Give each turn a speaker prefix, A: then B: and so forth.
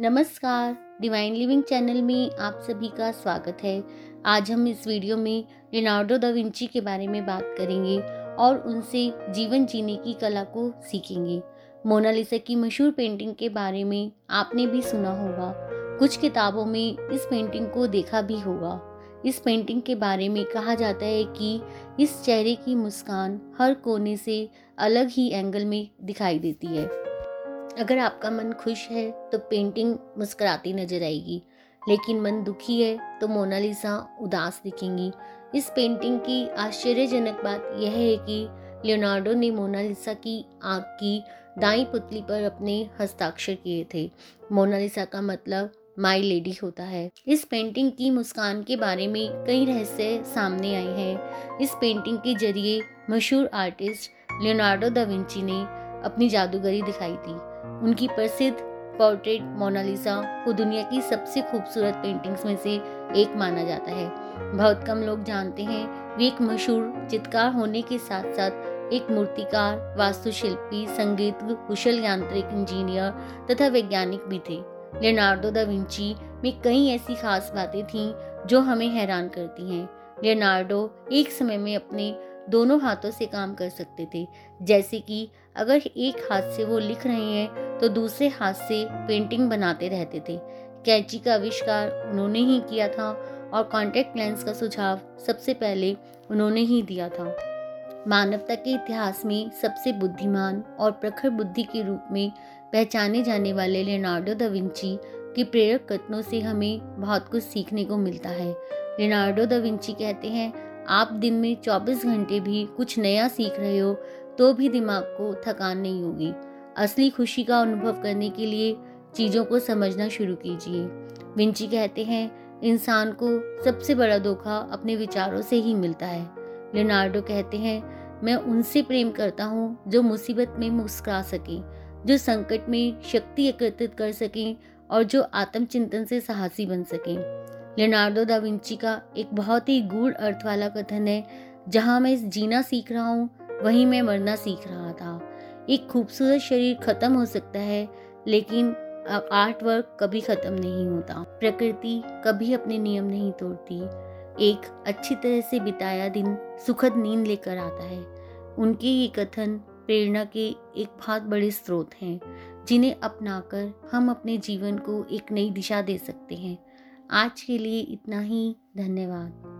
A: नमस्कार। Divine living channel में आप सभी का स्वागत है। आज हम इस वीडियो में लिनार्डो दा विंची के बारे में बात करेंगे और उनसे जीवन जीने की कला को सीखेंगे। मोनालिसा की मशहूर पेंटिंग के बारे में आपने भी सुना होगा। कुछ किताबों में इस पेंटिंग को देखा भी होगा। इस पेंटिंग के बारे में कहा जाता है कि इस चेहरे की मुस्कान हर कोने से अलग ही एंगल में दिखाई देती है। अगर आपका मन खुश है तो पेंटिंग मुस्कुराती नज़र आएगी। लेकिन मन दुखी है तो मोनालिसा उदास दिखेंगी। इस पेंटिंग की आश्चर्यजनक बात यह है कि लियोनार्डो ने मोनालिसा की आँख की दाई पुतली पर अपने हस्ताक्षर किए थे। मोनालिसा का मतलब माई लेडी होता है। इस पेंटिंग की मुस्कान के बारे में कई रहस्य सामने आए हैं। इस पेंटिंग के ज़रिए मशहूर आर्टिस्ट लियोनार्डो दा विंची ने अपनी जादूगरी दिखाई थी उनकी प्रसिद्ध पोर्ट्रेट मोनालिसा को दुनिया की सबसे खूबसूरत पेंटिंग्स में से एक माना जाता है। बहुत कम लोग जानते हैं वे एक मशहूर चित्रकार होने के साथ साथ एक मूर्तिकार, वास्तुशिल्पी, संगीत, कुशल यांत्रिक इंजीनियर तथा वैज्ञानिक भी थे। लियोनार्डो दा विंची में कई ऐसी खास बातें थीं जो हमें हैरान करती हैं। लियोनार्डो एक समय में अपने दोनों हाथों से काम कर सकते थे। जैसे कि अगर एक हाथ से वो लिख रहे हैं तो दूसरे हाथ से पेंटिंग बनाते रहते थे। कैंची का आविष्कार उन्होंने ही किया था और कॉन्टेक्ट लेंस का सुझाव सबसे पहले उन्होंने ही दिया था। मानवता के इतिहास में सबसे बुद्धिमान और प्रखर बुद्धि के रूप में पहचाने जाने वाले लेनार्डो दा विंची के प्रेरक कथनों से हमें बहुत कुछ सीखने को मिलता है। लेनार्डो दा विंची कहते हैं आप दिन में 24 घंटे भी कुछ नया सीख रहे हो तो भी दिमाग को थकान नहीं होगी। असली खुशी का अनुभव करने के लिए चीज़ों को समझना शुरू कीजिए। विंची कहते हैं, इंसान को सबसे बड़ा धोखा अपने विचारों से ही मिलता है। लियोनार्डो कहते हैं, मैं उनसे प्रेम करता हूँ जो मुसीबत में मुस्कुरा सकें, जो संकट में शक्ति एकत्रित कर सकें और जो आत्मचिंतन से साहसी बन सकें। लियोनार्डो दा विंची का एक बहुत ही गूढ़ अर्थ वाला कथन है, जहाँ मैं जीना सीख रहा हूँ, वहीं मैं मरना सीख रहा था। एक खूबसूरत शरीर खत्म हो सकता है, लेकिन आर्ट वर्क कभी खत्म नहीं होता। प्रकृति कभी अपने नियम नहीं तोड़ती। एक अच्छी तरह से बिताया दिन सुखद नींद लेकर आता है। उनके ये कथन प्रेरणा के एक बहुत बड़े स्रोत हैं, जिन्हें अपनाकर हम अपने जीवन को एक नई दिशा दे सकते हैं। आज के लिए इतना ही। धन्यवाद।